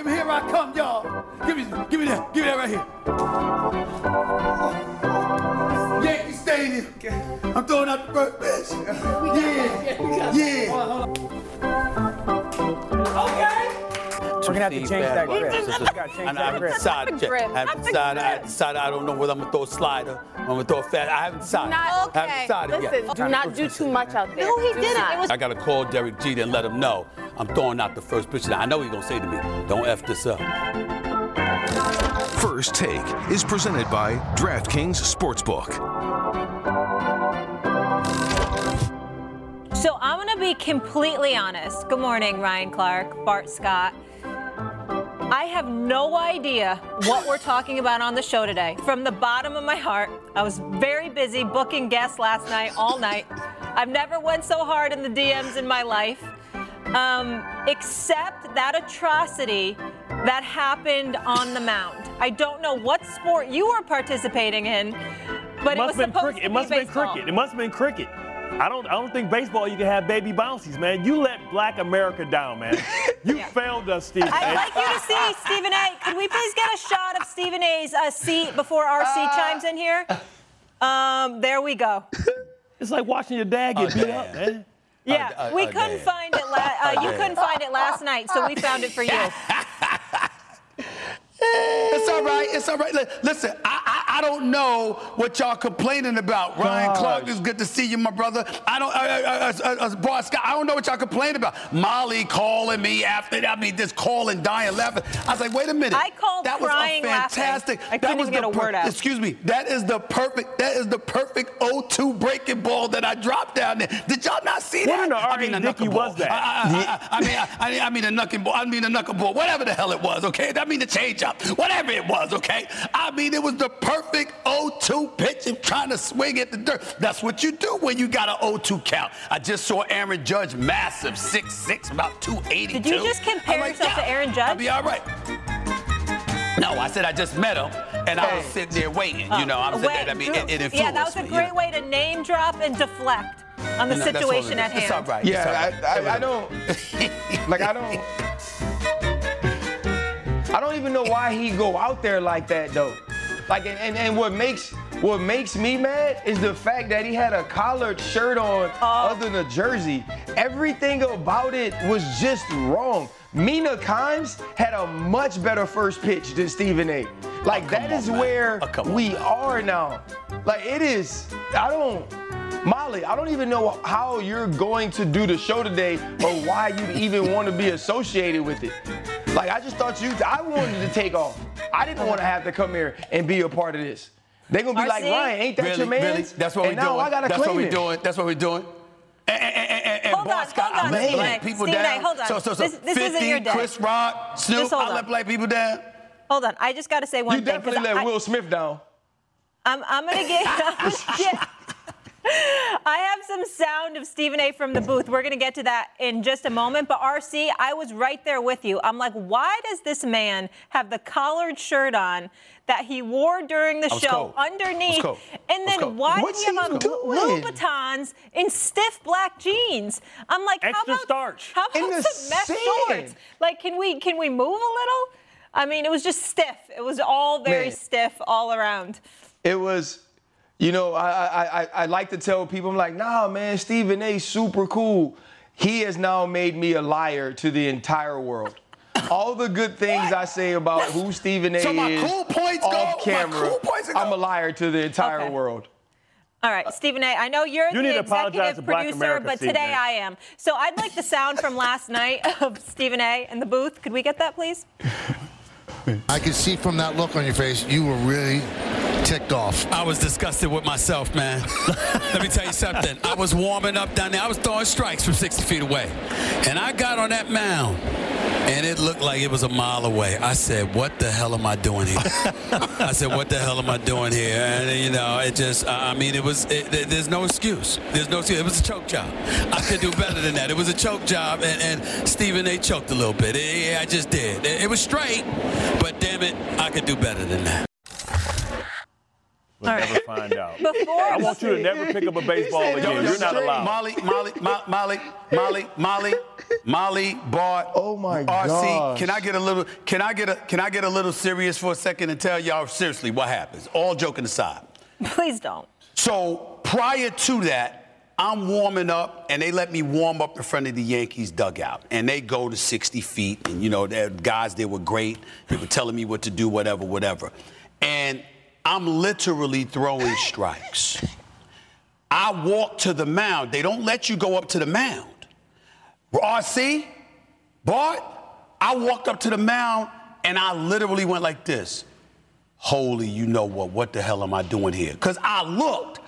Stadium, here I come, y'all. Give me, give me that, give me that right here. Yankee Stadium. I'm throwing out the first pitch. Yeah, yeah. We're gonna have to change that grip. We gotta change I that haven't grip. decided. I haven't decided. I decided. I don't know whether I'm gonna throw a slider. I'm gonna throw a fast. I haven't decided. Not I haven't okay. decided Listen, yet. do not do too much out there. No, he Do didn't. not. It was I gotta call Derek Jeter and let him know I'm throwing out the first pitch. Now I know he's gonna say to me, "Don't f this up." First Take is presented by DraftKings Sportsbook. So I'm going to be completely honest. Good morning, Ryan Clark, Bart Scott. I have no idea what we're talking about on the show today. From the bottom of my heart, I was very busy booking guests last night, all night. I've never went so hard in the DMs in my life, um, except that atrocity that happened on the mound. I don't know what sport you were participating in, but it, must was have been supposed cricket. to It must be have been baseball. cricket. It must have been cricket. I don't. I don't think baseball. You can have baby bouncies, man. You let Black America down, man. You Yeah. failed us, Steve. I'd like you to see Stephen A. Could we please get a shot of Stephen A's uh, seat before RC chimes in here? Um, there we go. It's like watching your dad get Oh, beat damn. up, man. Yeah, uh, we uh, couldn't damn. find it. La- uh, you couldn't find it last night, so we found it for you. It's all right. It's all right. Listen, I, I, I don't know what y'all complaining about. Ryan Clark, it's good to see you, my brother. I don't, uh, uh, uh, uh, Boss Scott, I don't know what y'all complaining about. Molly calling me after, that. I mean, just calling, dying, laughing. I was like, wait a minute. I called that was crying, a laughing. fantastic. I that couldn't was even the get a word out. Excuse me. That is the perfect. That is the perfect 0-2 breaking ball that I dropped down there. Did y'all not see What that? in the I mean, a R.A. Dickey knuckleball. was that? I, I, I, I mean, I, I, I mean a knucking ball. I mean a knuckleball. Whatever the hell it was. Okay. I mean the change up. Whatever it was. Okay. I mean it was the perfect 0-2 pitch of trying to swing at the dirt. That's what you do when you got an 0-2 count. I just saw Aaron Judge, massive, 6'6", about 282. Did you just compare like, yourself to Aaron Judge? I'll be all right. No, I said I just met him, and I was sitting there waiting. You know, I'm sitting Wait, there. I mean, it, it influenced yeah, that was a me, you great know. way to name drop and deflect on the No, that's all it situation at hand. It's all right. Yeah, right. I, I, I don't like. I don't. I don't even know why he go out there like that though. Like, and, and, and what makes what makes me mad is the fact that he had a collared shirt on oh. other than a jersey. Everything about it was just wrong. Mina Kimes had a much better first pitch than Stephen A. Like oh, come that on, is man. where Oh, we are now. Like it is. I don't. Molly, I don't even know how you're going to do the show today or why you even want to be associated with it. Like, I just thought you, I wanted to take off. I didn't want to have to come here and be a part of this. They're going to be like, Ryan, ain't that really, your man? really? That's what and we're now doing. I got to That's what we're doing. That's what we're doing. And, and, and, and, and Hold on, Scott, hold I on, let black people Stephen A, down. hold on. So, so, so This- this 50, isn't your day. Chris Rock, Snoop, I let black people down. Hold on, I just got to say one thing. You thing. 'cause definitely let I, Will Smith down. I'm, I'm gonna get. I'm gonna get- I have some sound of Stephen A. from the booth. We're gonna get to that in just a moment. But RC, I was right there with you. I'm like, why does this man have the collared shirt on that he wore during the show cold. Underneath? And then cold. why What's does he have on doing? Louboutins in stiff black jeans? I'm like, how about starch. How In about the some mesh sand. shorts? Like, can we can we move a little? I mean, it was just stiff. It was all very Man. stiff all around. It was, you know, I, I, I, I like to tell people, I'm like, nah, man, Stephen A. super cool. He has now made me a liar to the entire world. All the good things I say about who Stephen A. So my is cool points go- off my camera, cool points go- I'm a liar to the entire Okay. world. All right, Stephen A. I know you're You the executive to producer, America, but Stephen today A. I am. So I'd like the sound from last night of Stephen A. in the booth. Could we get that, please? I could see from that look on your face, you were really ticked off. I was disgusted with myself, man. Let me tell you something. I was warming up down there. I was throwing strikes from 60 feet away. And I got on that mound and it looked like it was a mile away. I said, "What the hell am I doing here?" I said, "What the hell am I doing here?" And you know, it just, I mean, it was. It, there's no excuse. There's no excuse. It was a choke job. I could do better than that. It was a choke job, and, and Stephen A. choked a little bit. Yeah, I just did. It, it was straight, but damn it, I could do better than that. We'll All never find out. Before I want you to never pick up a baseball again. You're not allowed. Molly, Molly, Mo- Molly, Molly, Molly, Molly, Bart. Oh, my God. RC, gosh. can I get a little? Can I get a? Can I get a little serious for a second and tell y'all seriously what happens? All joking aside. Please don't. So prior to that, I'm warming up, and they let me warm up in front of the Yankees dugout, and they go to 60 feet, and you know, the guys they were great. They were telling me what to do, whatever, whatever, and I'm literally throwing strikes. I walk to the mound. They don't let you go up to the mound. RC, Bart, I walked up to the mound, and I literally went like this holy, you know what, what the hell am I doing here? Because I looked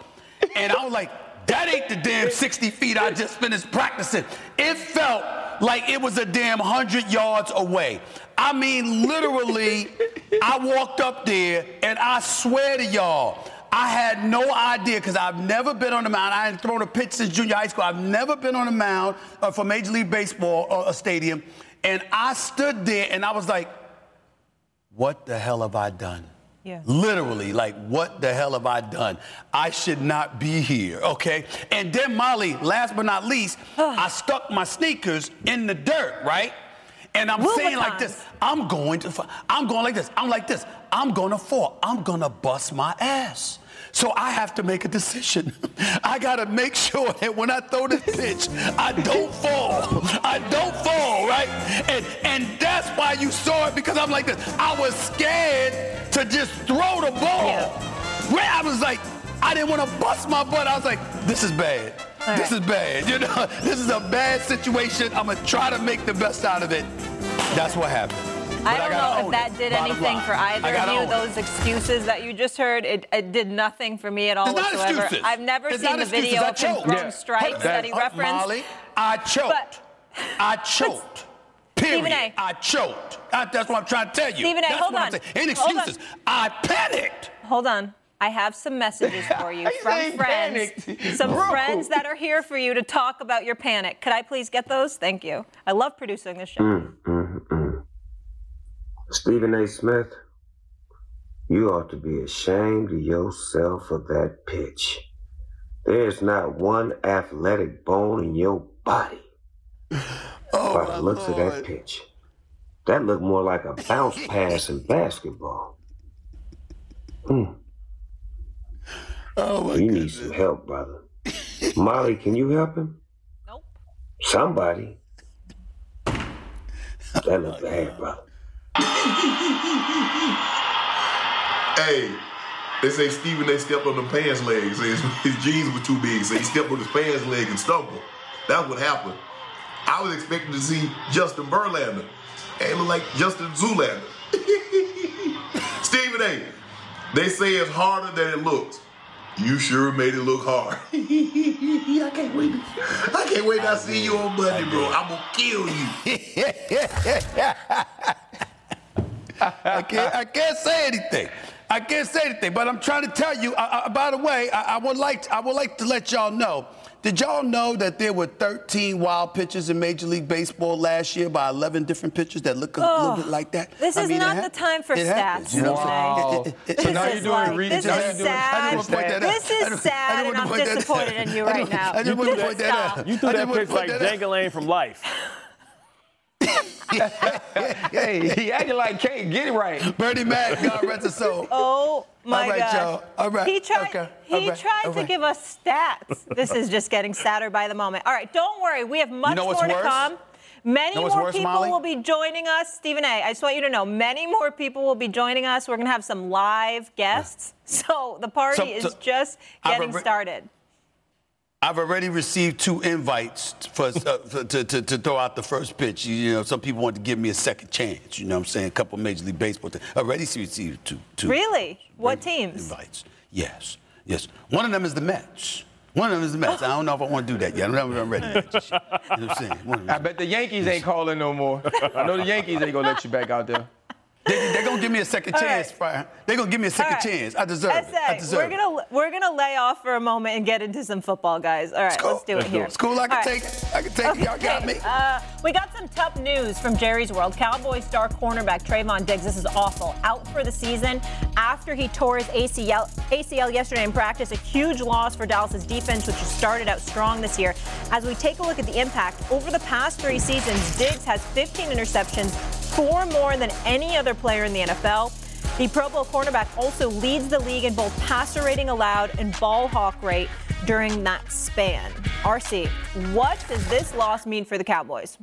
and I was like, that ain't the damn 60 feet I just finished practicing. It felt like it was a damn 100 yards away. I mean, literally, I walked up there and I swear to y'all, I had no idea because I've never been on the mound. I hadn't thrown a pitch since junior high school. I've never been on a mound uh, for Major League Baseball or a stadium. And I stood there and I was like, what the hell have I done? Yeah. Literally, like, what the hell have I done? I should not be here, okay? And then, Molly, last but not least, I stuck my sneakers in the dirt, right? And I'm saying like this, I'm going to, I'm going like this, I'm like this, I'm gonna fall, I'm gonna bust my ass. So I have to make a decision. I gotta make sure that when I throw this pitch, I don't fall. I don't fall, right? And and that's why you saw it because I'm like this. I was scared to just throw the ball. Right? I was like, I didn't want to bust my butt. I was like, this is bad. All This is bad. You know, this is a bad situation. I'm gonna try to make the best out of it. That's what happened. I don't gotta know if that it. did Bottom anything line. for either of you. Those excuses that you just heard, it, it did nothing for me at all It's whatsoever. excuses. I've never It's seen not the excuses. video of him choked. throwing Yeah. strikes Hold that he referenced. Molly, I choked. I choked. Period. Stephen A. I choked. I- that's what I'm trying to tell you. Stephen A, That's hold what I'm on. saying. Ain't Hold on. excuses. I panicked. Hold on. I have some messages for you from friends. panicked. Some Bro. friends that are here for you to talk about your panic. Could I please get those? Thank you. I love producing this show. Mm, mm, mm. Stephen A. Smith, you ought to be ashamed of yourself for that pitch. There's not one athletic bone in your body. Oh, By the looks of that pitch, that looked more like a bounce pass in basketball. Hmm. Oh my You need some help, brother. Molly, can you help him? Nope. Somebody. That looked bad, brother. Hey, they say Stephen they stepped on the pants leg. His, his jeans were too big. So he stepped on his pants leg and stumbled. That's what happened. I was expecting to see Justin Verlander. And it looked like Justin Zoolander. Stephen A. They say it's harder than it looks. You sure made it look hard. I can't wait. I can't wait to see you on Monday, bro. I'm gonna kill you. I can't, I can't say anything. I can't say anything, but I'm trying to tell you. I, I, by the way, I, I would like I would like to let y'all know. Did y'all know that there were 13 wild pitches in Major League Baseball last year by 11 different pitchers that look a Oh, little bit like that? this is it not hap- the time for it happens, stats, you know what I'm saying? Wow. It- it- it- So now This you're is doing like- re- this now is you're doing- sad. I didn't want to point that out. This is didn't- I sad, didn't and I'm point that out. disappointed in you I right didn't- now. I didn't want to point that out. You I threw that pitch to like point. Jangle Leg from Life. Hey, he acting like Kate. Get it right. Bernie Mac, God rest his soul. Oh my All right, God. y'all. All right. He tried, Okay. he All right. tried All to give us stats. this is just getting sadder by the moment. All right, don't worry. We have much know more to worse? come. Many Know more worse, people Molly? will be joining us. Stephen A., I just want you to know, many more people will be joining us. We're going to have some live guests. So the party So- is so- just getting alre- started. I've already received two invites for, uh, for to, to, to throw out the first pitch. You, you know, some people want to give me a second chance. You know what I'm saying? A couple Major League Baseball. Things. Already received two. two Really? What teams? Invites. Yes. Yes. One of them is the Mets. One of them is the Mets. I don't know if I want to do that yet. I'm not I'm ready yet. You know what I'm saying? One of them I bet the Yankees ain't calling no more. I know the Yankees ain't gonna let you back out there. Gonna give me a second chance, right. They're gonna give me a second right. chance. I deserve it. I deserve we're it. gonna we're gonna lay off for a moment and get into some football, guys. All right, Cool. let's do it here. It's cool. I can All take it. I can take it. Y'all got me. Uh, we got some tough news from Jerry's World. Cowboys star cornerback Trevon Diggs, this is awful, out for the season after he tore his ACL, ACL yesterday in practice. A huge loss for Dallas's defense, which has started out strong this year. As we take a look at the impact, over the past three seasons, Diggs has 15 interceptions, four more than any other player in the NFL. The Pro Bowl cornerback also leads the league in both passer rating allowed and ball hawk rate during that span. RC, what does this loss mean for the Cowboys?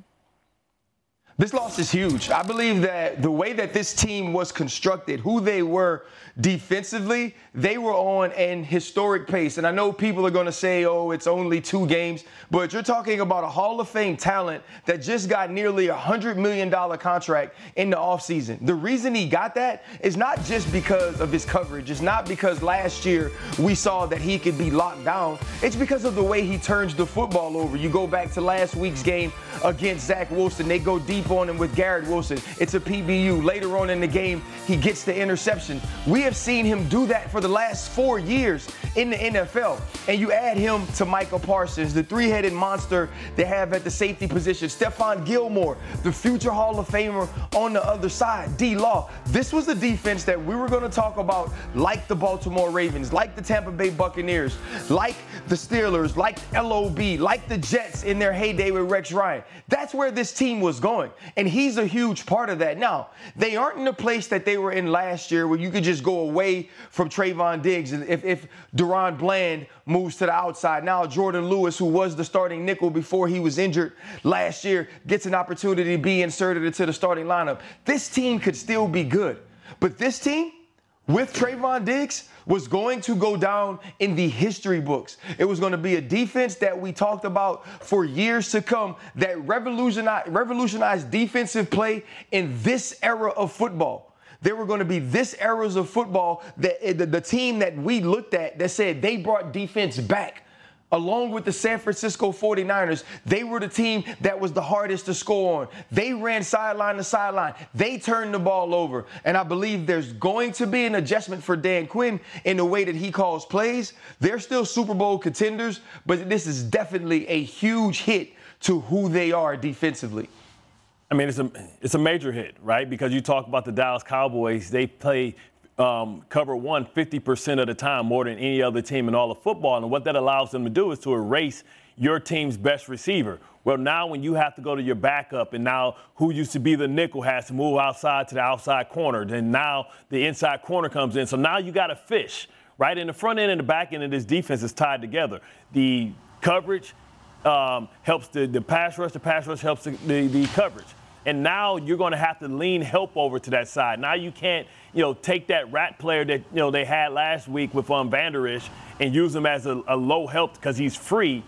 This loss is huge. I believe that the way that this team was constructed, who they were defensively, they were on an historic pace. And I know people are going to say, oh, it's only two games, but you're talking about a Hall of Fame talent that just got nearly a $100 million contract in the offseason. The reason he got that is not just because of his coverage, it's not because last year we saw that he could be locked down. It's because of the way he turns the football over. You go back to last week's game against Zach Wilson, they go deep on him with Garrett Wilson. It's a PBU. Later on in the game, he gets the interception. We have seen him do that for the last four years in the NFL. And you add him to Micah Parsons, the three headed monster they have at the safety position, Stephon Gilmore, the future Hall of Famer on the other side, D Law. This was the defense that we were going to talk about, like the Baltimore Ravens, like the Tampa Bay Buccaneers, like the Steelers, like LOB, like the Jets in their heyday with Rex Ryan. That's where this team was going. And he's a huge part of that. Now, they aren't in the place that they were in last year where you could just go away from Trevon Diggs. And if, if DaRon Bland moves to the outside, now Jordan Lewis, who was the starting nickel before he was injured last year, gets an opportunity to be inserted into the starting lineup. This team could still be good. But this team, with Trevon Diggs was going to go down in the history books. It was going to be a defense that we talked about for years to come that revolutionized, revolutionized defensive play in this era of football. There were going to be this eras of football that eh, the, the team that we looked at that said they brought defense back along with the San Francisco 49ers, they were the team that was the hardest to score on. They ran sideline to sideline. They turned the ball over. And I believe there's going to be an adjustment for Dan Quinn in the way that he calls plays. They're still Super Bowl contenders, but this is definitely a huge hit to who they are defensively. I mean, it's a it's a major hit, right? Because you talk about the Dallas Cowboys, they play um, cover one 50% of the time more than any other team in all of football, and what that allows them to do is to erase your team's best receiver. Well, now when you have to go to your backup, and now who used to be the nickel has to move outside to the outside corner, then now the inside corner comes in. So now you got to fish, right? And the front end and the back end of this defense is tied together. The coverage um, helps the, the pass rush, the pass rush helps the, the, the coverage. And now you're going to have to lean help over to that side. Now you can't, you know, take that rat player that you know they had last week with um, Vander Esch and use him as a, a low help because he's free.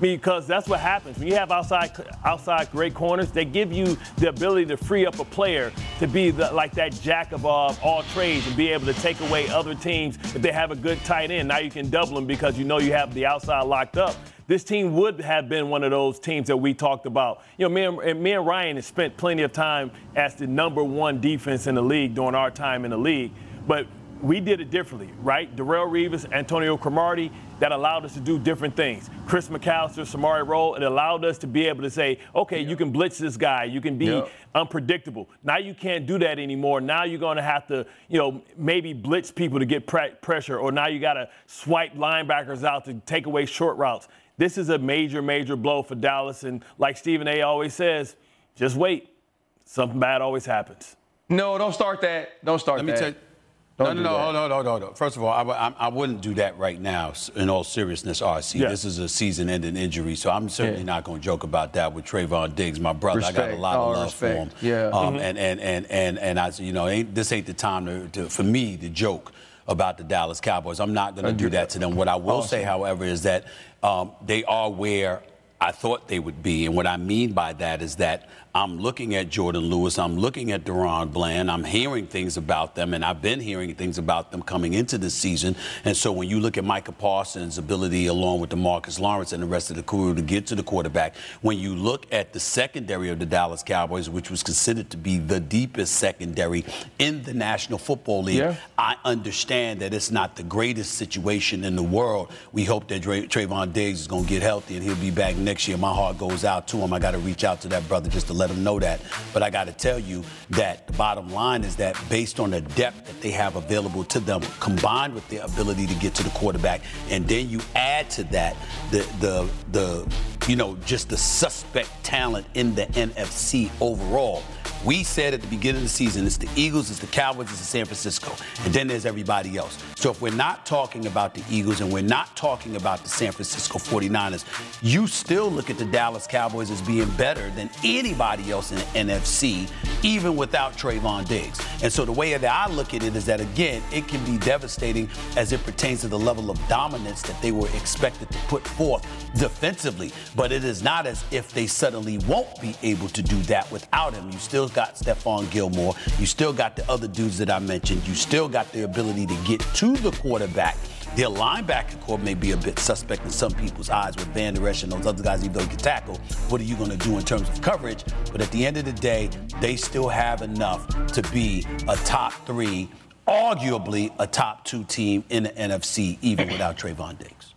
Because that's what happens when you have outside outside great corners. They give you the ability to free up a player to be the, like that jack of uh, all trades and be able to take away other teams if they have a good tight end. Now you can double them because you know you have the outside locked up this team would have been one of those teams that we talked about. You know, me and, and, me and Ryan have spent plenty of time as the number one defense in the league during our time in the league, but we did it differently, right? Darrelle Revis, Antonio Cromartie, that allowed us to do different things. Chris McAlister, Samari Rolle, it allowed us to be able to say, okay, you can blitz this guy, you can be unpredictable. Now you can't do that anymore. Now you're going to have to, you know, maybe blitz people to get pre- pressure, or now you got to swipe linebackers out to take away short routes. This is a major, major blow for Dallas. And like Stephen A. always says, just wait. Something bad always happens. No, don't start that. Don't start that. Let me tell you. No, Don't no, do no, that. hold on, hold on. First of all, I, w- I- I wouldn't do that right now, in all seriousness, RC. Yeah. This is a season ending injury, so I'm certainly Yeah. not going to joke about that with Trevon Diggs, my brother. Respect. I got a lot All of love respect. for him. Yeah. Um, and, and, and, and, and I, you know, ain't, this ain't the time to, to, for me to joke about the Dallas Cowboys. I'm not going to do that to them. What I will say, however, is that um, they are where I thought they would be. And what I mean by that is that I'm looking at Jordan Lewis, I'm looking at DaRon Bland, I'm hearing things about them, and I've been hearing things about them coming into this season. And so when you look at Micah Parsons' ability, along with DeMarcus Lawrence and the rest of the crew, to get to the quarterback, when you look at the secondary of the Dallas Cowboys, which was considered to be the deepest secondary in the National Football League, yeah. I understand that it's not the greatest situation in the world. We hope that Dra- Trevon Diggs is going to get healthy and he'll be back next year. My heart goes out to him. I got to reach out to that brother just to let let them know that. But I got to tell you that the bottom line is that based on the depth that they have available to them, combined with their ability to get to the quarterback, and then you add to that the the the you know just the suspect talent in the NFC overall we said at the beginning of the season, it's the Eagles, it's the Cowboys, it's the San Francisco, and then there's everybody else. So if we're not talking about the Eagles and we're not talking about the San Francisco 49ers, you still look at the Dallas Cowboys as being better than anybody else in the NFC, even without Trevon Diggs. And so the way that I look at it is that, again, it can be devastating as it pertains to the level of dominance that they were expected to put forth defensively. But it is not as if they suddenly won't be able to do that without him. You still got Stephon Gilmore. You still got the other dudes that I mentioned. You still got the ability to get to the quarterback. Their linebacker corps may be a bit suspect in some people's eyes with Van Der Esch and those other guys, even though he can tackle. What are you going to do in terms of coverage? But at the end of the day, they still have enough to be a top three, arguably a top two team in the NFC, even without Trevon Diggs.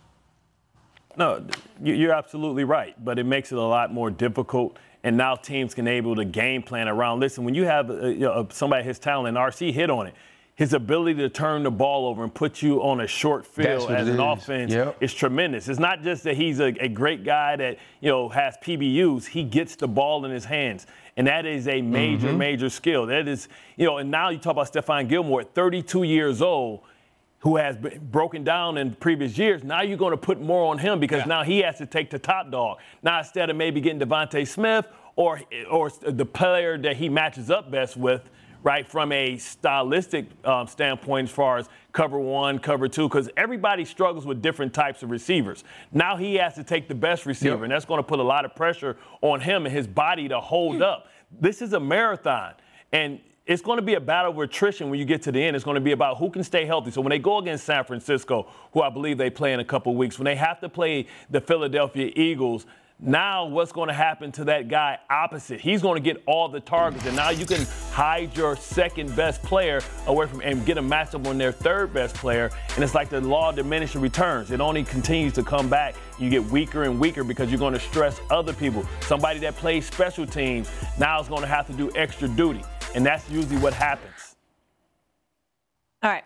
No, you're absolutely right, but it makes it a lot more difficult and now teams can able to game plan around. Listen, when you have uh, you know, somebody his talent, and RC hit on it, his ability to turn the ball over and put you on a short field as an is. offense yep. is tremendous. It's not just that he's a, a, great guy that you know has PBUs. He gets the ball in his hands, and that is a major, mm-hmm. major skill. That is, you know, and now you talk about Stephon Gilmore at 32 years old who has been broken down in previous years. Now you're going to put more on him because yeah. now he has to take the top dog. Now instead of maybe getting DeVonta Smith or or the player that he matches up best with, right, from a stylistic um, standpoint as far as cover one, cover two, because everybody struggles with different types of receivers. Now he has to take the best receiver, yep. and that's going to put a lot of pressure on him and his body to hold up. This is a marathon. And it's going to be a battle of attrition when you get to the end. It's going to be about who can stay healthy. So when they go against San Francisco, who I believe they play in a couple weeks, when they have to play the Philadelphia Eagles, now what's going to happen to that guy opposite? He's going to get all the targets, and now you can hide your second best player away from and get a matchup on their third best player. And it's like the law of diminishing returns. It only continues to come back. You get weaker and weaker because you're going to stress other people. Somebody that plays special teams now is going to have to do extra duty. And that's usually what happens. All right.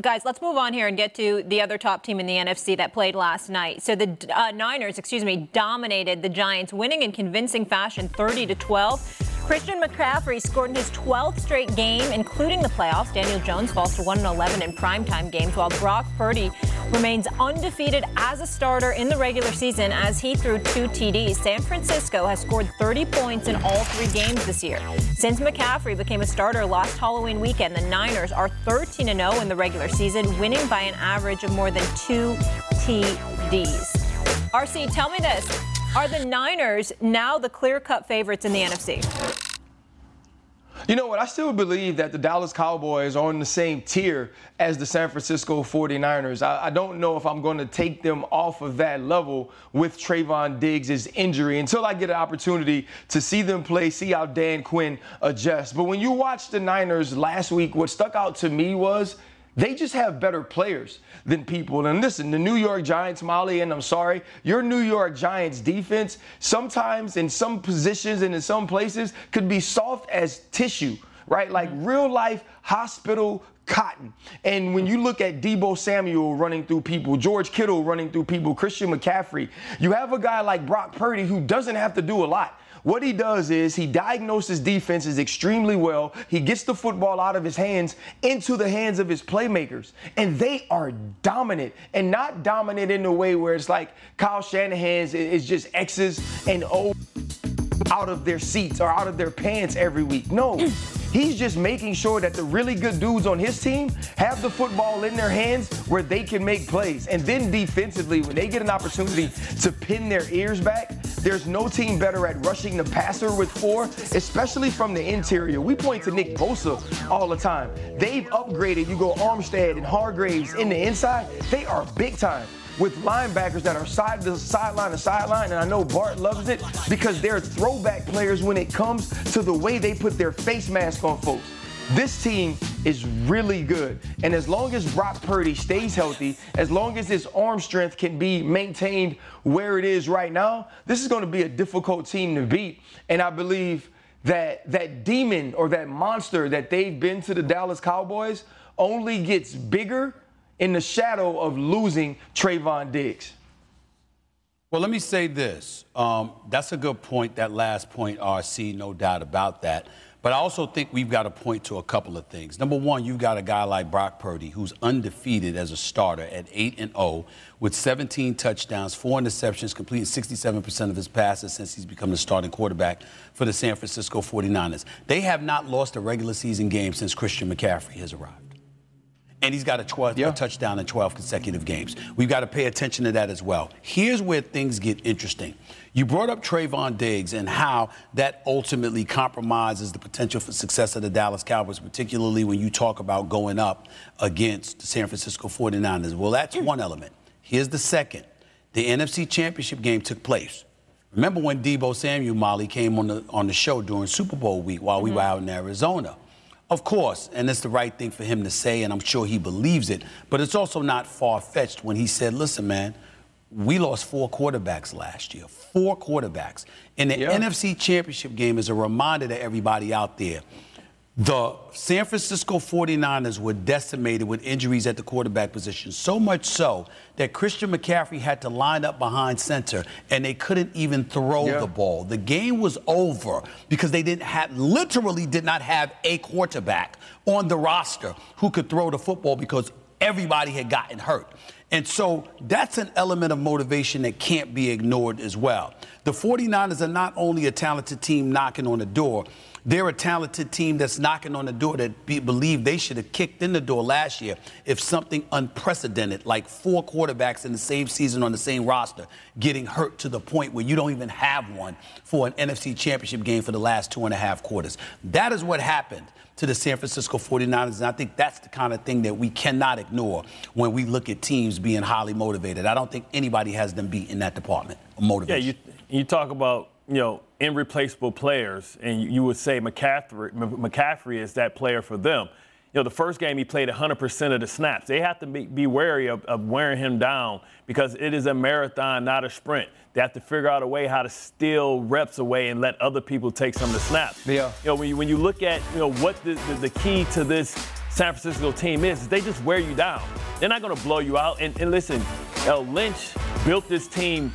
Guys, let's move on here and get to the other top team in the NFC that played last night. So the uh, Niners, excuse me, dominated the Giants, winning in convincing fashion, 30 to 12. Christian McCaffrey scored in his 12th straight game, including the playoffs. Daniel Jones falls to 1 11 in primetime games, while Brock Purdy remains undefeated as a starter in the regular season as he threw two TDs. San Francisco has scored 30 points in all three games this year. Since McCaffrey became a starter last Halloween weekend, the Niners are 13 0 in the regular season, winning by an average of more than two TDs. RC, tell me this. Are the Niners now the clear cut favorites in the NFC? You know what? I still believe that the Dallas Cowboys are on the same tier as the San Francisco 49ers. I, I don't know if I'm going to take them off of that level with Trevon Diggs' injury until I get an opportunity to see them play, see how Dan Quinn adjusts. But when you watch the Niners last week, what stuck out to me was they just have better players than people. And listen, the New York Giants, Molly, and I'm sorry, your New York Giants defense sometimes in some positions and in some places could be soft as tissue, right? Like mm-hmm. real life hospital cotton. And when you look at Deebo Samuel running through people, George Kittle running through people, Christian McCaffrey, you have a guy like Brock Purdy who doesn't have to do a lot. What he does is he diagnoses defenses extremely well. He gets the football out of his hands into the hands of his playmakers. And they are dominant and not dominant in a way where it's like Kyle Shanahan's is just X's and O's out of their seats or out of their pants every week. No. He's just making sure that the really good dudes on his team have the football in their hands where they can make plays. And then defensively, when they get an opportunity to pin their ears back, There's no team better at rushing the passer with four, especially from the interior. We point to Nick Bosa all the time. They've upgraded. You go Armstead and Hargreaves in the inside. They are big time with linebackers that are side to sideline to sideline, and I know Bart loves it because they're throwback players when it comes to the way they put their face mask on folks. This team is really good. And as long as Brock Purdy stays healthy, as long as his arm strength can be maintained where it is right now, this is going to be a difficult team to beat. And I believe that that demon or that monster that they've been to the Dallas Cowboys only gets bigger in the shadow of losing Trevon Diggs. Well, let me say this. Um, that's a good point, that last point, RC, no doubt about that. But I also think we've got to point to a couple of things. Number one, you've got a guy like Brock Purdy who's undefeated as a starter at 8 and 0 with 17 touchdowns, four interceptions, completing 67% of his passes since he's become the starting quarterback for the San Francisco 49ers. They have not lost a regular season game since Christian McCaffrey has arrived and he's got a, 12, yeah. a touchdown in 12 consecutive games. We've got to pay attention to that as well. Here's where things get interesting. You brought up Trevon Diggs and how that ultimately compromises the potential for success of the Dallas Cowboys, particularly when you talk about going up against the San Francisco 49ers. Well, that's one element. Here's the second. The NFC Championship game took place. Remember when Deebo Samuel Molly came on the on the show during Super Bowl week while mm-hmm. we were out in Arizona? Of course, and it's the right thing for him to say, and I'm sure he believes it, but it's also not far fetched when he said, listen, man, we lost four quarterbacks last year. Four quarterbacks. And the yeah. NFC Championship game is a reminder to everybody out there the San Francisco 49ers were decimated with injuries at the quarterback position, so much so that Christian McCaffrey had to line up behind center and they couldn't even throw yeah. the ball. The game was over because they didn't have, literally did not have a quarterback on the roster who could throw the football because everybody had gotten hurt. And so that's an element of motivation that can't be ignored as well. The 49ers are not only a talented team knocking on the door, they're a talented team that's knocking on the door that be, believe they should have kicked in the door last year if something unprecedented, like four quarterbacks in the same season on the same roster, getting hurt to the point where you don't even have one for an NFC championship game for the last two and a half quarters. That is what happened to the San Francisco 49ers. And I think that's the kind of thing that we cannot ignore when we look at teams being highly motivated. I don't think anybody has them beat in that department motivation. Yeah, you, you talk about you know, irreplaceable players, and you would say McCaffrey, McCaffrey is that player for them. You know, the first game he played 100% of the snaps. They have to be, be wary of, of, wearing him down because it is a marathon, not a sprint. They have to figure out a way how to steal reps away and let other people take some of the snaps. Yeah. You know, when you, when you look at, you know, what the, the, the key to this San Francisco team is, is they just wear you down. They're not going to blow you out. And, and listen, El Lynch built this team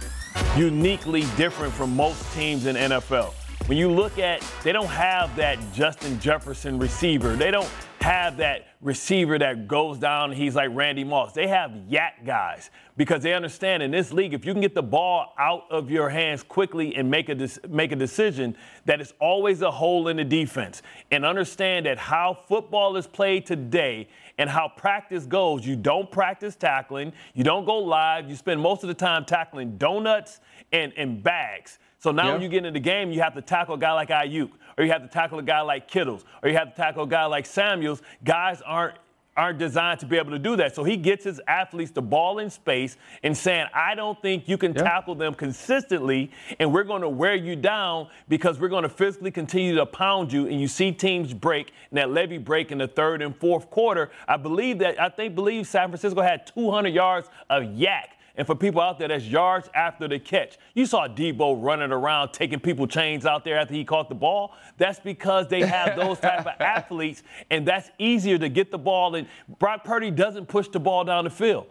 uniquely different from most teams in NFL. When you look at, they don't have that Justin Jefferson receiver. They don't have that receiver that goes down he's like Randy Moss. They have YAC guys because they understand in this league, if you can get the ball out of your hands quickly and make a, make a decision, that it's always a hole in the defense. And understand that how football is played today and how practice goes. You don't practice tackling, you don't go live, you spend most of the time tackling donuts and, and bags. So now when you get into the game, you have to tackle a guy like Aiyuk, or you have to tackle a guy like Kittles, or you have to tackle a guy like Samuels. Guys aren't aren't designed to be able to do that. So he gets his athletes the ball in space and saying, I don't think you can yeah. tackle them consistently, and we're going to wear you down because we're going to physically continue to pound you. And you see teams break and that levee break in the third and fourth quarter. I believe that, I think, believe San Francisco had 200 yards of YAC and for people out there, that's yards after the catch. You saw Deebo running around taking people chains out there after he caught the ball. That's because they have those type of athletes, and that's easier to get the ball. And Brock Purdy doesn't push the ball down the field.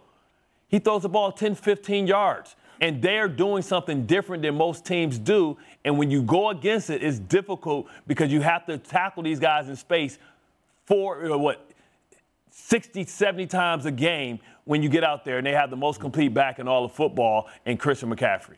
He throws the ball 10, 15 yards. And they're doing something different than most teams do. And when you go against it, it's difficult because you have to tackle these guys in space for uh, what 60, 70 times a game when you get out there and they have the most complete back in all of football and Christian McCaffrey.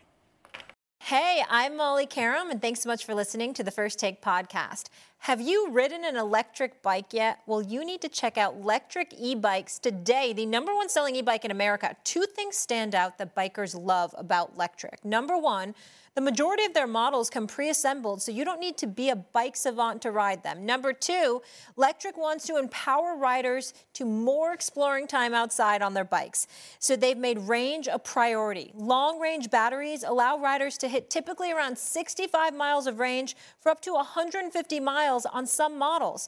Hey, I'm Molly Qerim, and thanks so much for listening to the First Take podcast. Have you ridden an electric bike yet? Well, you need to check out Lectric E-Bikes today, the number one selling e-bike in America. Two things stand out that bikers love about Lectric. Number one, the majority of their models come pre-assembled, so you don't need to be a bike savant to ride them. Number two, Lectric wants to empower riders to more exploring time outside on their bikes. So they've made range a priority. Long-range batteries allow riders to hit typically around 65 miles of range for up to 150 miles on some models.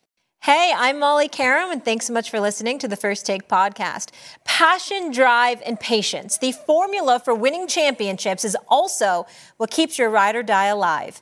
Hey, I'm Molly Qerim, and thanks so much for listening to the First Take podcast. Passion, drive, and patience. The formula for winning championships is also what keeps your ride or die alive.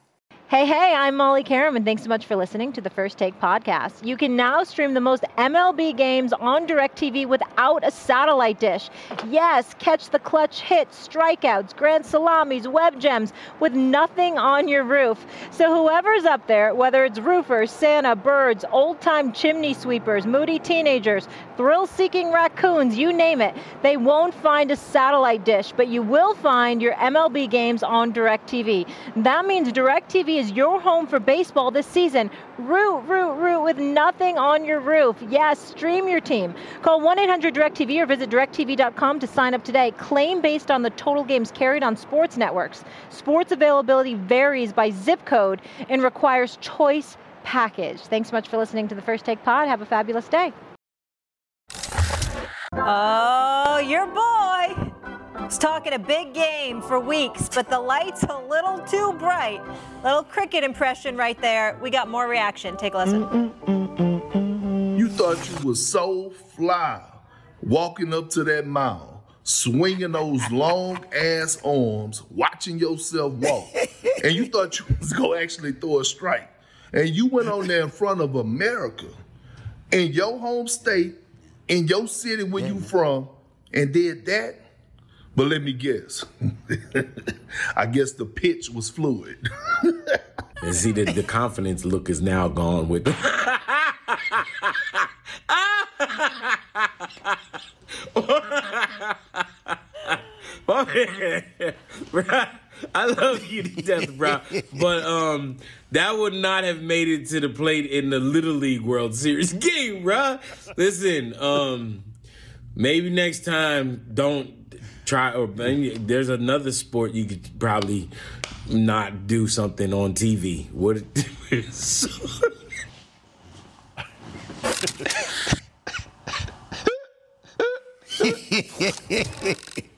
Hey, hey, I'm Molly Qerim, and thanks so much for listening to the First Take podcast. You can now stream the most MLB games on DirecTV without a satellite dish. Yes, catch the clutch hits, strikeouts, grand salamis, web gems with nothing on your roof. So, whoever's up there, whether it's roofers, Santa, birds, old time chimney sweepers, moody teenagers, thrill seeking raccoons, you name it, they won't find a satellite dish, but you will find your MLB games on DirecTV. That means DirecTV is your home for baseball this season. Root, root, root with nothing on your roof. Yes, stream your team. Call 1 800 DirecTV or visit directv.com to sign up today. Claim based on the total games carried on sports networks. Sports availability varies by zip code and requires choice package. Thanks so much for listening to the First Take Pod. Have a fabulous day. Oh, your boy was talking a big game for weeks, but the light's a little too bright. Little cricket impression right there. We got more reaction. Take a listen. Mm, mm, mm, you thought you was so fly walking up to that mound, swinging those long ass arms, watching yourself walk, and you thought you was gonna actually throw a strike. And you went on there in front of America, in your home state, in your city where you from, and did that. But let me guess. I guess the pitch was fluid. And see that the confidence look is now gone with Bruh, I love you to death, bro. But um, that would not have made it to the plate in the Little League World Series game, bro. Listen, um, maybe next time don't try. Or there's another sport you could probably not do something on TV. What?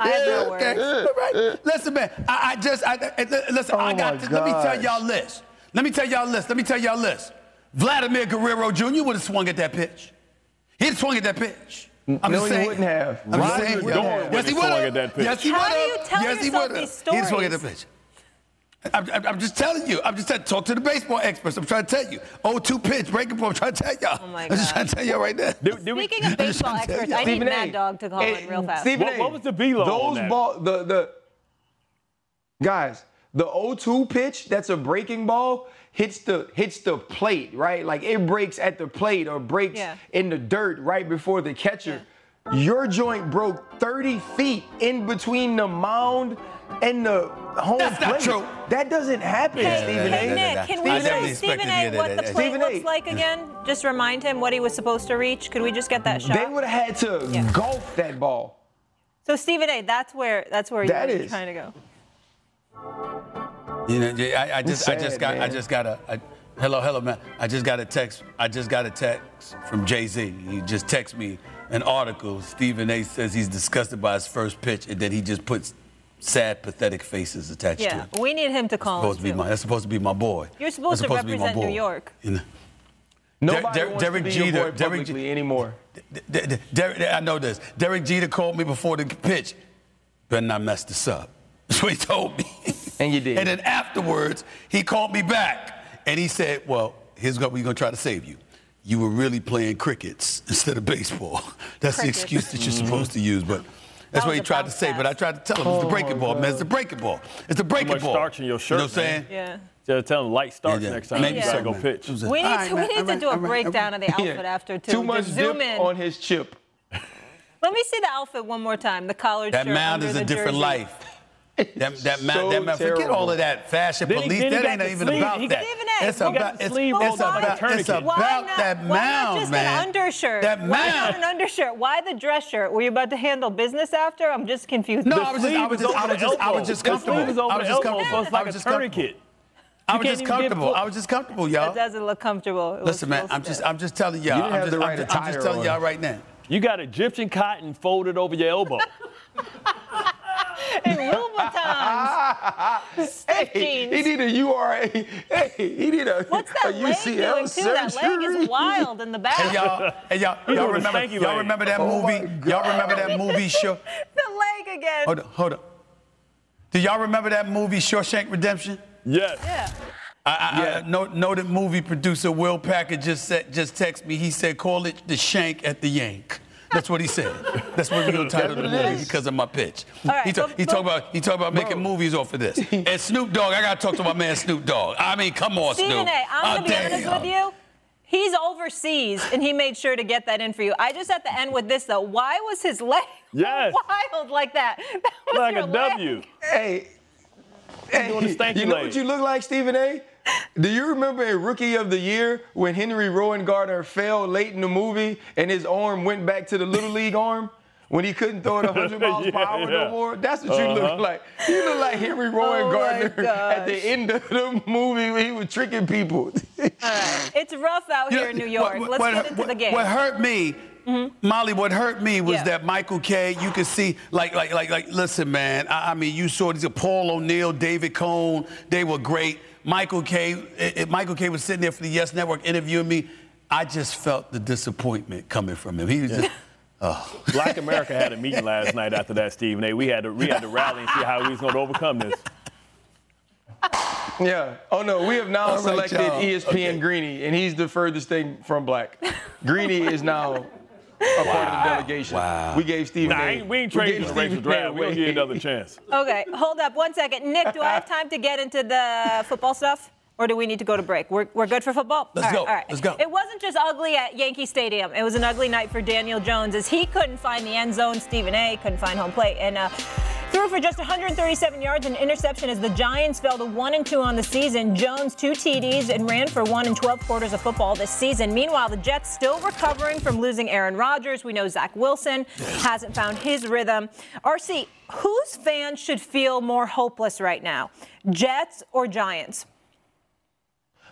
I have no Okay, words. all right. Listen, man. I, I just, I, I- listen. Oh I Oh got. my To, let me tell y'all this. Let me tell y'all this. Let me tell y'all this. Vladimir Guerrero Jr. would have swung at that pitch. He'd have swung at that pitch. I'm No, just he wouldn't have. I'm just saying. wouldn't Yes, have. Yes, he would at have. that pitch. Yes, he How would do have. you tell yes, he yourself would have. these He'd swung at the pitch. I'm, I'm, I'm just telling you. I'm just telling, talk to the baseball experts. I'm trying to tell you. Oh, two pitch breaking ball. I'm trying to tell y'all. Oh my I'm just trying to tell y'all right there. Do, do we, Speaking of I'm just baseball trying to tell experts, you. I need Stephen A. Mad Dog to call Hey, in real fast. Stephen What- A, what was the velo on Those that? ball, the the guys, the 0-2 pitch. That's a breaking ball. Hits the hits the plate, right? Like it breaks at the plate or breaks Yeah. in the dirt right before the catcher. Your joint broke 30 feet in between the mound and the home That's not plate. true. That doesn't happen, Hey, Stephen hey A. Nick, can we I show definitely Stephen to A hear what that. the That- plate Stephen A. looks like again? Just remind him what he was supposed to reach. Could we just get that shot? They would have had to Yeah. golf that ball. So Stephen A, that's where that's where That you're is. trying to go. You know, I, I just, I sad, just got, I man. just got a, a, hello, hello, man. I just got a text. I just got a text from Jay Z. He just texted me an article. Stephen A. says he's disgusted by his first pitch, and then he just puts sad, pathetic faces attached to it. Yeah, it. we need him to call Supposed him to be too. my, that's supposed to be my boy. You're supposed That's to be my represent New. York. You know? Nobody Der- wants Derek to be Jeter- your boy Derek publicly Je- anymore. D- D- Derek, I know this. Derek Jeter called me before the pitch. Better not mess this up. That's what he told me. And you did. And then afterwards, he called me back and he said, Well, here's what we're going to try to save you. You were really playing crickets instead of baseball. That's the excuse that you're mm-hmm. supposed to use, but. That's That what he tried to bounce say, but I tried to tell him it's the Oh, breaking ball, man. It's the breaking ball. It's the breaking much ball. starch in your shirt, You know what I'm saying? Yeah. Just tell him light starch Yeah, yeah. next time. Maybe you so, go pitch. It was a- We need All right, to, we need all to right, do a all right, all right. breakdown of the outfit Yeah. after too. Too much Just dip zoom in. on his chip. Let me see the outfit one more time. The collared That shirt mound under is the a different jersey. life. That, that, mound, So that mound, forget all of that fashion Then police. he That ain't even sleeve- about he that. got- It's about, the it's, sleeve rolled it's up like a about, it's tourniquet. Why about not, that why not mound, just man. an undershirt? That Why not an undershirt? Why the dress shirt? Were you about to handle business after? I'm just confused. No, The I was just, I was just, I was just, I was just comfortable. sleeve I was just comfortable. so it's like I a was just tourniquet. I was just comfortable. I was just comfortable, y'all. It doesn't look comfortable. Listen, man, I'm just. I'm just telling y'all. I'm just, the I'm right just, I'm just attire telling y'all right now. You got Egyptian cotton folded over your elbow. And Louboutins. Stiff Hey, jeans. he need a URA. Hey, he need a, What's that a leg UCL doing too? That leg is wild in the back. Hey y'all, hey y'all, y'all remember, y'all remember that Oh movie? Y'all remember that movie show? the leg again. Hold on, hold on. Do y'all remember that movie Shawshank Redemption? Yes. Yeah. I, I, Yeah. I know, noted movie producer Will Packer just said, just text me. He said, "Call it the shank at the yank." That's what he said. That's what we're gonna title the That's what it movie because of my pitch. All right, he talk, but- he talk about he talk about making movies off of this. And Snoop Dogg, I gotta talk to my man Snoop Dogg. I mean, come on, Stephen Snoop. A, I'm Oh, going to be ah, honest damn. with you. He's overseas, and he made sure to get that in for you. I just have to end with this, though. Why was his leg Yes. wild like that? That was Like your a leg. W. Hey, hey doing the stanky you know leg. what you look like, Stephen A? Do you remember in Rookie of the Year when Henry Rowengartner fell late in the movie and his arm went back to the Little League arm? When he couldn't throw it 100 miles per hour yeah. no more? That's what you look Uh-huh. like. You look like Henry Rowan oh Gardner at the end of the movie when he was tricking people. All right. It's rough out You here know, in New York. what- Let's what- get into what- the game. What hurt me, Molly, what hurt me was Yeah. that Michael Kay You could see, like, like, like, like. Listen, man. I, I mean, you saw these Paul O'Neill, David Cone. They were great. Michael Kay Michael Kay was sitting there for the Yes Network interviewing me. I just felt the disappointment coming from him. He was just. Oh. Black America had a meeting last night after that, Stephen A. We had to we had to rally and see how we was going to overcome this. Yeah. Oh no, we have now All right, selected y'all. ESPN Okay. Greeny, and he's the furthest thing from black. Greeny is now a part of the delegation. Wow. We gave Stephen Nah, I A. ain't, we ain't we trading gave the racial Stephen A draft. We're going to give you another chance. Okay, hold up one second. Nick, do I have time to get into the football stuff? Or do we need to go to break? We're, we're good for football? Let's all right, go. All right. Let's go. It wasn't just ugly at Yankee Stadium. It was an ugly night for Daniel Jones as he couldn't find the end zone. Stephen A. couldn't find home plate. And uh, threw for just 137 yards and interception as the Giants fell to 1 and 2 on the season. Jones, two TDs, and ran for 1 in 12 quarters of football this season. Meanwhile, the Jets still recovering from losing Aaron Rodgers. We know Zach Wilson hasn't found his rhythm. RC, whose fans should feel more hopeless right now? Jets or Giants?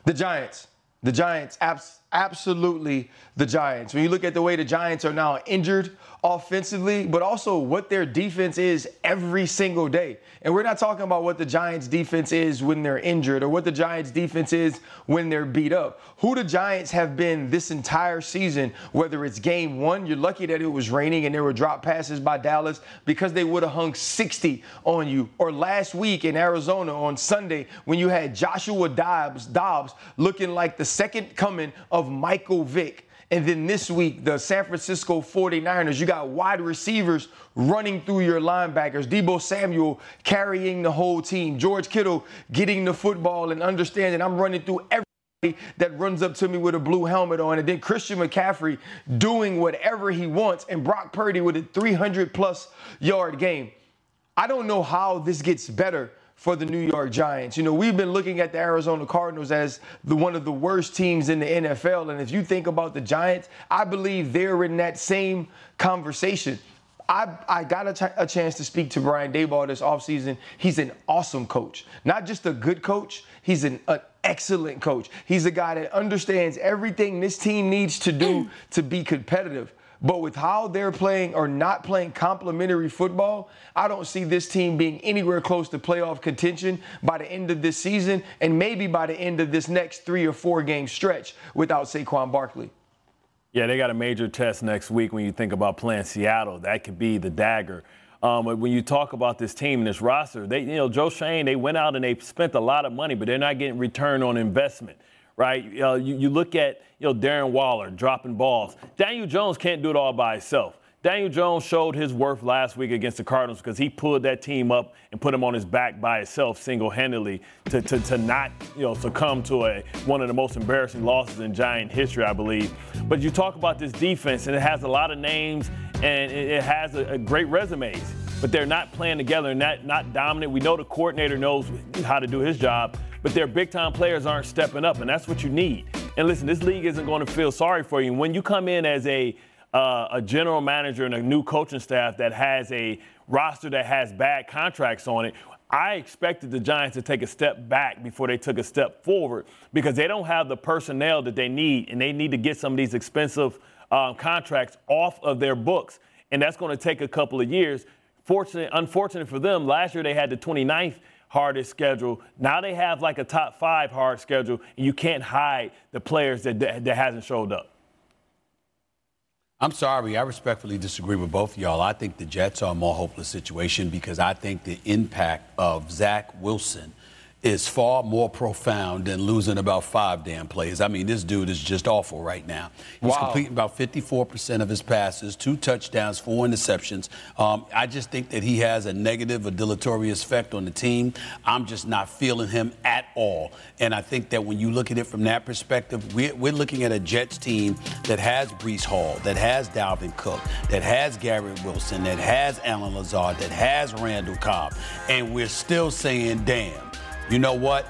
The Giants. The Giants, abs- absolutely the Giants. When you look at the way the Giants are now injured offensively, but also what their defense is every single day. And we're not talking about what the Giants defense is when they're injured or what the Giants defense is when they're beat up. Who the Giants have been this entire season, whether it's game one, you're lucky that it was raining and there were drop passes by Dallas because they would have hung 60 on you. Or last week in Arizona on Sunday when you had Joshua Dobbs, Dobbs looking like the second coming Michael Vick. And then this week, the San Francisco 49ers, you got wide receivers running through your linebackers. Deebo Samuel carrying the whole team. George Kittle getting the football and understanding I'm running through every that runs up to me with a blue helmet on, and then Christian McCaffrey doing whatever he wants, and Brock Purdy with a 300 plus yard game. I don't know how this gets better for the New York Giants. You know, we've been looking at the Arizona Cardinals as the one of the worst teams in the NFL, and if you think about the Giants, I believe they're in that same conversation. I, I got a, ch- a chance to speak to Brian Daboll this offseason. He's an awesome coach. Not just a good coach, he's an, an excellent coach. He's a guy that understands everything this team needs to do to be competitive. But with how they're playing or not playing complementary football, I don't see this team being anywhere close to playoff contention by the end of this season and maybe by the end of this next three or four game stretch without Saquon Barkley. Yeah, they got a major test next week when you think about playing Seattle. That could be the dagger. Um, when you talk about this team and this roster, they, you know, Joe Schoen, they went out and they spent a lot of money, but they're not getting return on investment right? Uh, you, you look at you know Darren Waller dropping balls. Daniel Jones can't do it all by himself. Daniel Jones showed his worth last week against the Cardinals because he pulled that team up and put him on his back by himself single-handedly to, to, to not you know succumb to a one of the most embarrassing losses in Giant history, I believe. But you talk about this defense and it has a lot of names and it, has a, a great resumes, but they're not playing together and not not dominant. We know the coordinator knows how to do his job, but their big time players aren't stepping up, and that's what you need. And listen, this league isn't going to feel sorry for you. When you come in as a uh, a general manager and a new coaching staff that has a roster that has bad contracts on it, I expected the Giants to take a step back before they took a step forward because they don't have the personnel that they need, and they need to get some of these expensive um, contracts off of their books. And that's going to take a couple of years. Fortunate, unfortunate for them, last year they had the 29th hardest schedule. Now they have like a top five hard schedule, and you can't hide the players that, that, that hasn't showed up. I'm sorry. I respectfully disagree with both of y'all. I think the Jets are a more hopeless situation because I think the impact of Zach Wilson – is far more profound than losing about five damn plays. I mean, this dude is just awful right now. He's wow. completing about 54% of his passes, two touchdowns, four interceptions. Um, I just think that he has a negative, a deleterious effect on the team. I'm just not feeling him at all. And I think that when you look at it from that perspective, we're, we're looking at a Jets team that has Breece Hall, that has Dalvin Cook, that has Garrett Wilson, that has Allen Lazard, that has Randall Cobb. And we're still saying, damn you know what?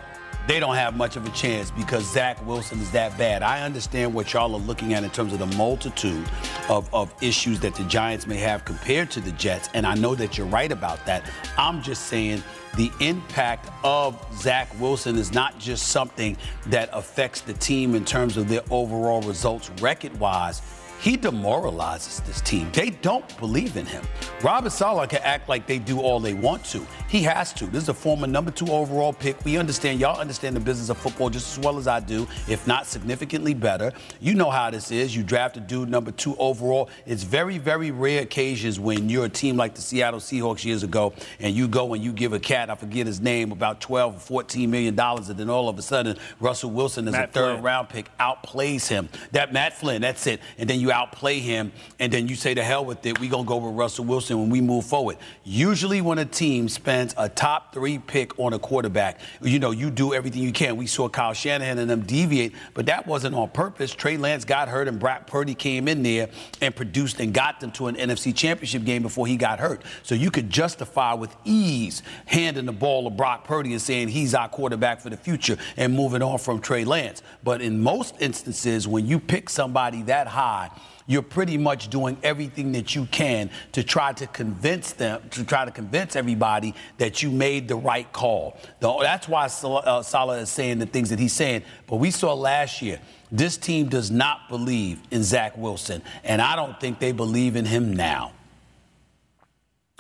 They don't have much of a chance because Zach Wilson is that bad. I understand what y'all are looking at in terms of the multitude of, of issues that the Giants may have compared to the Jets, and I know that you're right about that. I'm just saying the impact of Zach Wilson is not just something that affects the team in terms of their overall results record wise he demoralizes this team. They don't believe in him. Robert Saleh can act like they do all they want to. He has to. This is a former number two overall pick. We understand, y'all understand the business of football just as well as I do, if not significantly better. You know how this is. You draft a dude number two overall. It's very, very rare occasions when you're a team like the Seattle Seahawks years ago and you go and you give a cat, I forget his name, about 12 or 14 million dollars, and then all of a sudden Russell Wilson is Matt a third Flynn. round pick, outplays him. That Matt Flynn, that's it. And then you outplay him, and then you say to hell with it, we gonna go with Russell Wilson when we move forward. Usually when a team spends a top three pick on a quarterback, you know, you do everything you can. We saw Kyle Shanahan and them deviate, but that wasn't on purpose. Trey Lance got hurt, and Brock Purdy came in there and produced and got them to an NFC championship game before he got hurt. So you could justify with ease handing the ball to Brock Purdy and saying he's our quarterback for the future and moving on from Trey Lance. But in most instances, when you pick somebody that high, you're pretty much doing everything that you can to try to convince them, to try to convince everybody that you made the right call. That's why uh, Saleh is saying the things that he's saying. But we saw last year, this team does not believe in Zach Wilson, and I don't think they believe in him now.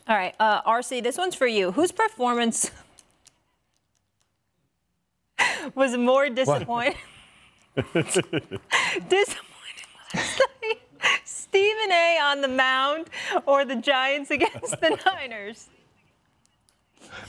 All right, uh, RC, this one's for you. Whose performance was more disappointing? disappointing Stephen A on the mound or the Giants against the Niners?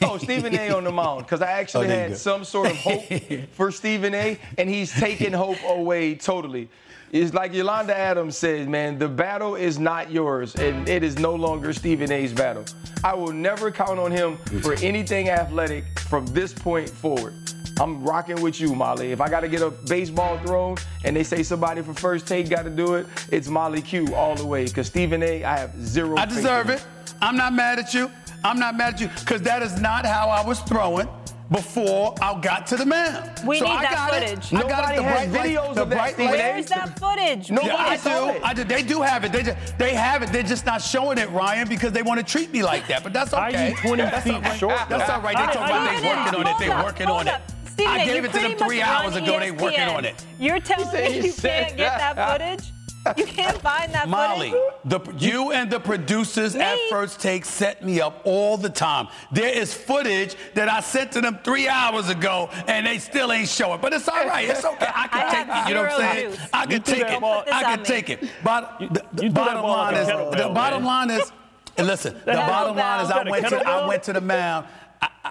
Oh, Stephen A on the mound because I actually oh, had some sort of hope for Stephen A, and he's taken hope away totally. It's like Yolanda Adams said, man, the battle is not yours, and it is no longer Stephen A's battle. I will never count on him for anything athletic from this point forward. I'm rocking with you, Molly. If I got to get a baseball thrown and they say somebody for first take got to do it, it's Molly Q all the way. Because Stephen A, I have zero. I deserve it. I'm not mad at you. I'm not mad at you because that is not how I was throwing. before I got to the mound. We so need I that footage. It. I got Nobody it, the has bright light- videos the of that, bright Stephen light- Where's that footage? Nobody Yeah, I do. I do. They do have it. They just, they have it. They're just not showing it, Ryan, because they want to treat me like that. But that's How okay. you 20 that's feet all right. short? That's all right. They How- talking about you they working on it. They Hold up, working on it. Up. Stephen I A., gave you it to them three hours run ago. They working on it. You're telling said me he you can't get that that. footage? You can't find that Molly, footage? the, you and the producers at First Take set me up all the time. There is footage that I sent to them three hours ago, and they still ain't showing. But it's all right. It's okay. I can I take it. You know what I'm saying? juice. I can threw take it. ball- I on can me. take it. But the, the you threw that bottom ball like line is, the bottom line is, listen, the Kettlebell. bottom line is, I Is that a went to, I went to the mound.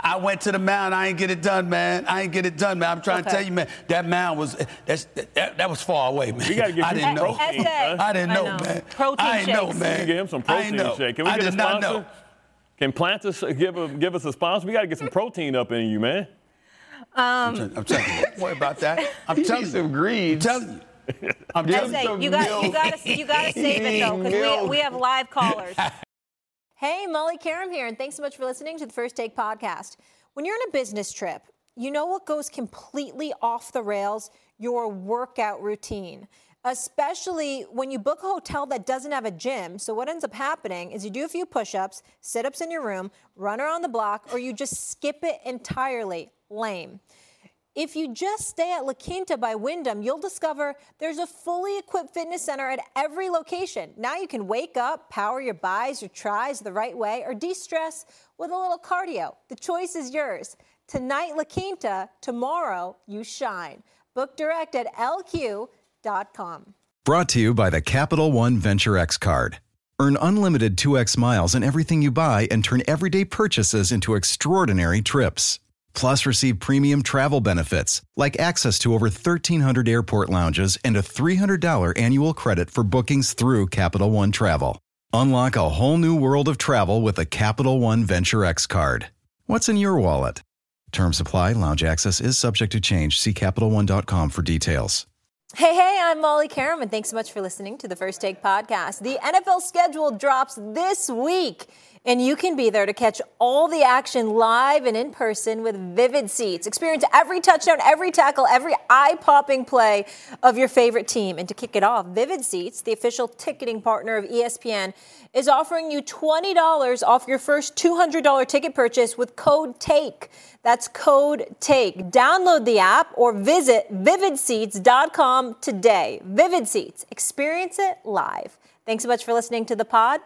I, I went to the mound. I ain't get it done, man. I ain't get it done, man. I'm trying to tell you, man. That mound was that's, that, that was far away, man. We gotta get I didn't some know. protein, Essay. I didn't I know, know. man. Protein I didn't know, shakes. man. You get him some protein didn't know. shake. Can we I get did a not sponsor? know. Can Plantus give a, give us a sponsor? We got to get some protein up in you, man. Um, I'm telling you. Don't worry about that. I'm You telling you. some greens. I'm telling you. I'm telling Essay, you. you got you got to you got to save it though, because we, we have live callers. hey, Molly Qerim here, and thanks so much for listening to the First Take podcast. When you're on a business trip, you know what goes completely off the rails? Your workout routine. Especially when you book a hotel that doesn't have a gym. So, what ends up happening is you do a few push ups, sit ups in your room, run around the block, or you just skip it entirely. Lame. If you just stay at La Quinta by Wyndham, you'll discover there's a fully equipped fitness center at every location. Now you can wake up, power your buys or tries the right way, or de stress with a little cardio. The choice is yours. Tonight, La Quinta, tomorrow, you shine. Book direct at lq.com. Brought to you by the Capital One Venture X card. Earn unlimited 2x miles on everything you buy and turn everyday purchases into extraordinary trips. Plus, receive premium travel benefits like access to over 1,300 airport lounges and a $300 annual credit for bookings through Capital One Travel. Unlock a whole new world of travel with a Capital One Venture X card. What's in your wallet? Terms apply. Lounge access is subject to change. See CapitalOne.com for details. Hey, hey, I'm Molly Qerim, and thanks so much for listening to the First Take podcast. The NFL schedule drops this week, and you can be there to catch all the action live and in person with Vivid Seats. Experience every touchdown, every tackle, every eye popping play of your favorite team. And to kick it off, Vivid Seats, the official ticketing partner of ESPN, is offering you $20 off your first $200 ticket purchase with code TAKE. That's code TAKE. Download the app or visit vividseats.com today. Vivid Seats. Experience it live. Thanks so much for listening to the pod.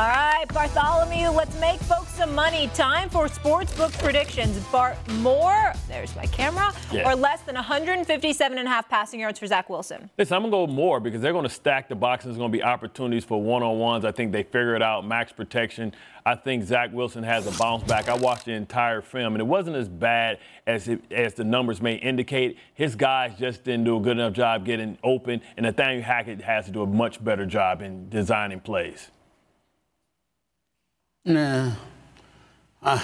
All right, Bartholomew, let's make folks some money. Time for sportsbook predictions. Bart, more, there's my camera, Yeah. or less than 157 and a half passing yards for Zach Wilson. Listen, I'm going to go more because they're going to stack the box. and There's going to be opportunities for one on ones. I think they figured it out max protection. I think Zach Wilson has a bounce back. I watched the entire film, and it wasn't as bad as, it, as the numbers may indicate. His guys just didn't do a good enough job getting open, and Nathaniel Hackett has to do a much better job in designing plays. Nah. Uh,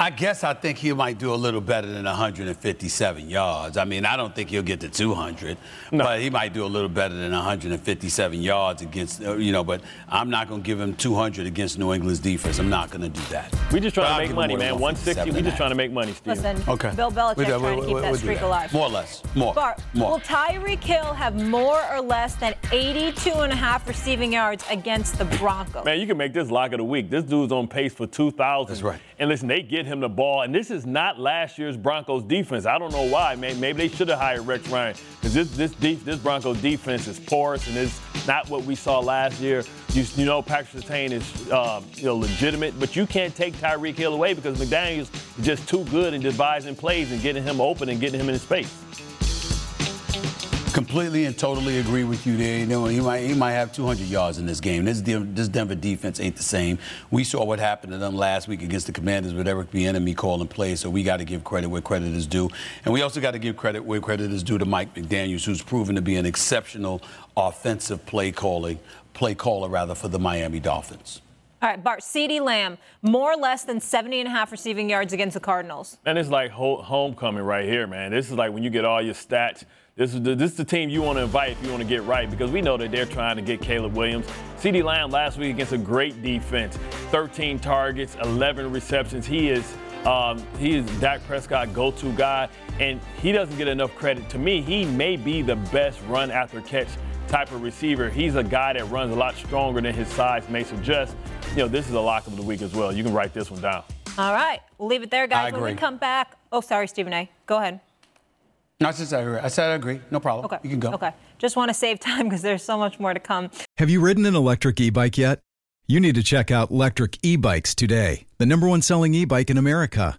I guess I think he might do a little better than 157 yards. I mean, I don't think he'll get to 200, but he might do a little better than 157 yards against, uh, you know, but I'm not going to give him 200 against New England's defense. I'm not going to do that. We just trying I'll to make money, man. 160. We and just trying to make money, Steve. Listen, Okay. Bill Belichick's We do- trying we- to keep we- that we'll streak that. alive. More or less. More. Bart, More. will Tyreek Hill have more or less than 82 and a half receiving yards against the Broncos? Man, you can make this lock of the week. This dude's on pace for 2,000. That's right. And listen, they get him the ball, and this is not last year's Broncos defense. I don't know why. Maybe they should have hired Rex Ryan because this this this Broncos defense is porous and it's not what we saw last year. You, you know, Patrick Surtain is um, you know legitimate, but you can't take Tyreek Hill away because McDaniel's is just too good in devising plays and getting him open and getting him in space. Completely and totally agree with you there. You know, he might he might have 200 yards in this game. This this Denver defense ain't the same. We saw what happened to them last week against the Commanders with Eric Bieniemy calling plays. So we got to give credit where credit is due, and we also got to give credit where credit is due to Mike McDaniel's, who's proven to be an exceptional offensive play calling play caller rather for the Miami Dolphins. All right, Bart, CeeDee Lamb, more or less than 70 and a half receiving yards against the Cardinals. And it's like ho- homecoming right here, man. This is like when you get all your stats. This is the, this is the team you want to invite if you want to get right because we know that they're trying to get Caleb Williams. CeeDee Lamb last week against a great defense, 13 targets, 11 receptions. He is um, he is Dak Prescott go-to guy, and he doesn't get enough credit. To me, he may be the best run after catch type of receiver. He's a guy that runs a lot stronger than his size may suggest. You know, this is a lock of the week as well. You can write this one down. All right, we'll leave it there, guys. I When we agree. come back, oh, sorry, Stephen A. Go ahead. No, I said I agree. I said I agree. No problem. Okay. You can go. Okay. Just want to save time because there's so much more to come. Have you ridden an electric e bike yet? You need to check out Lectric E Bikes today, the number one selling e bike in America.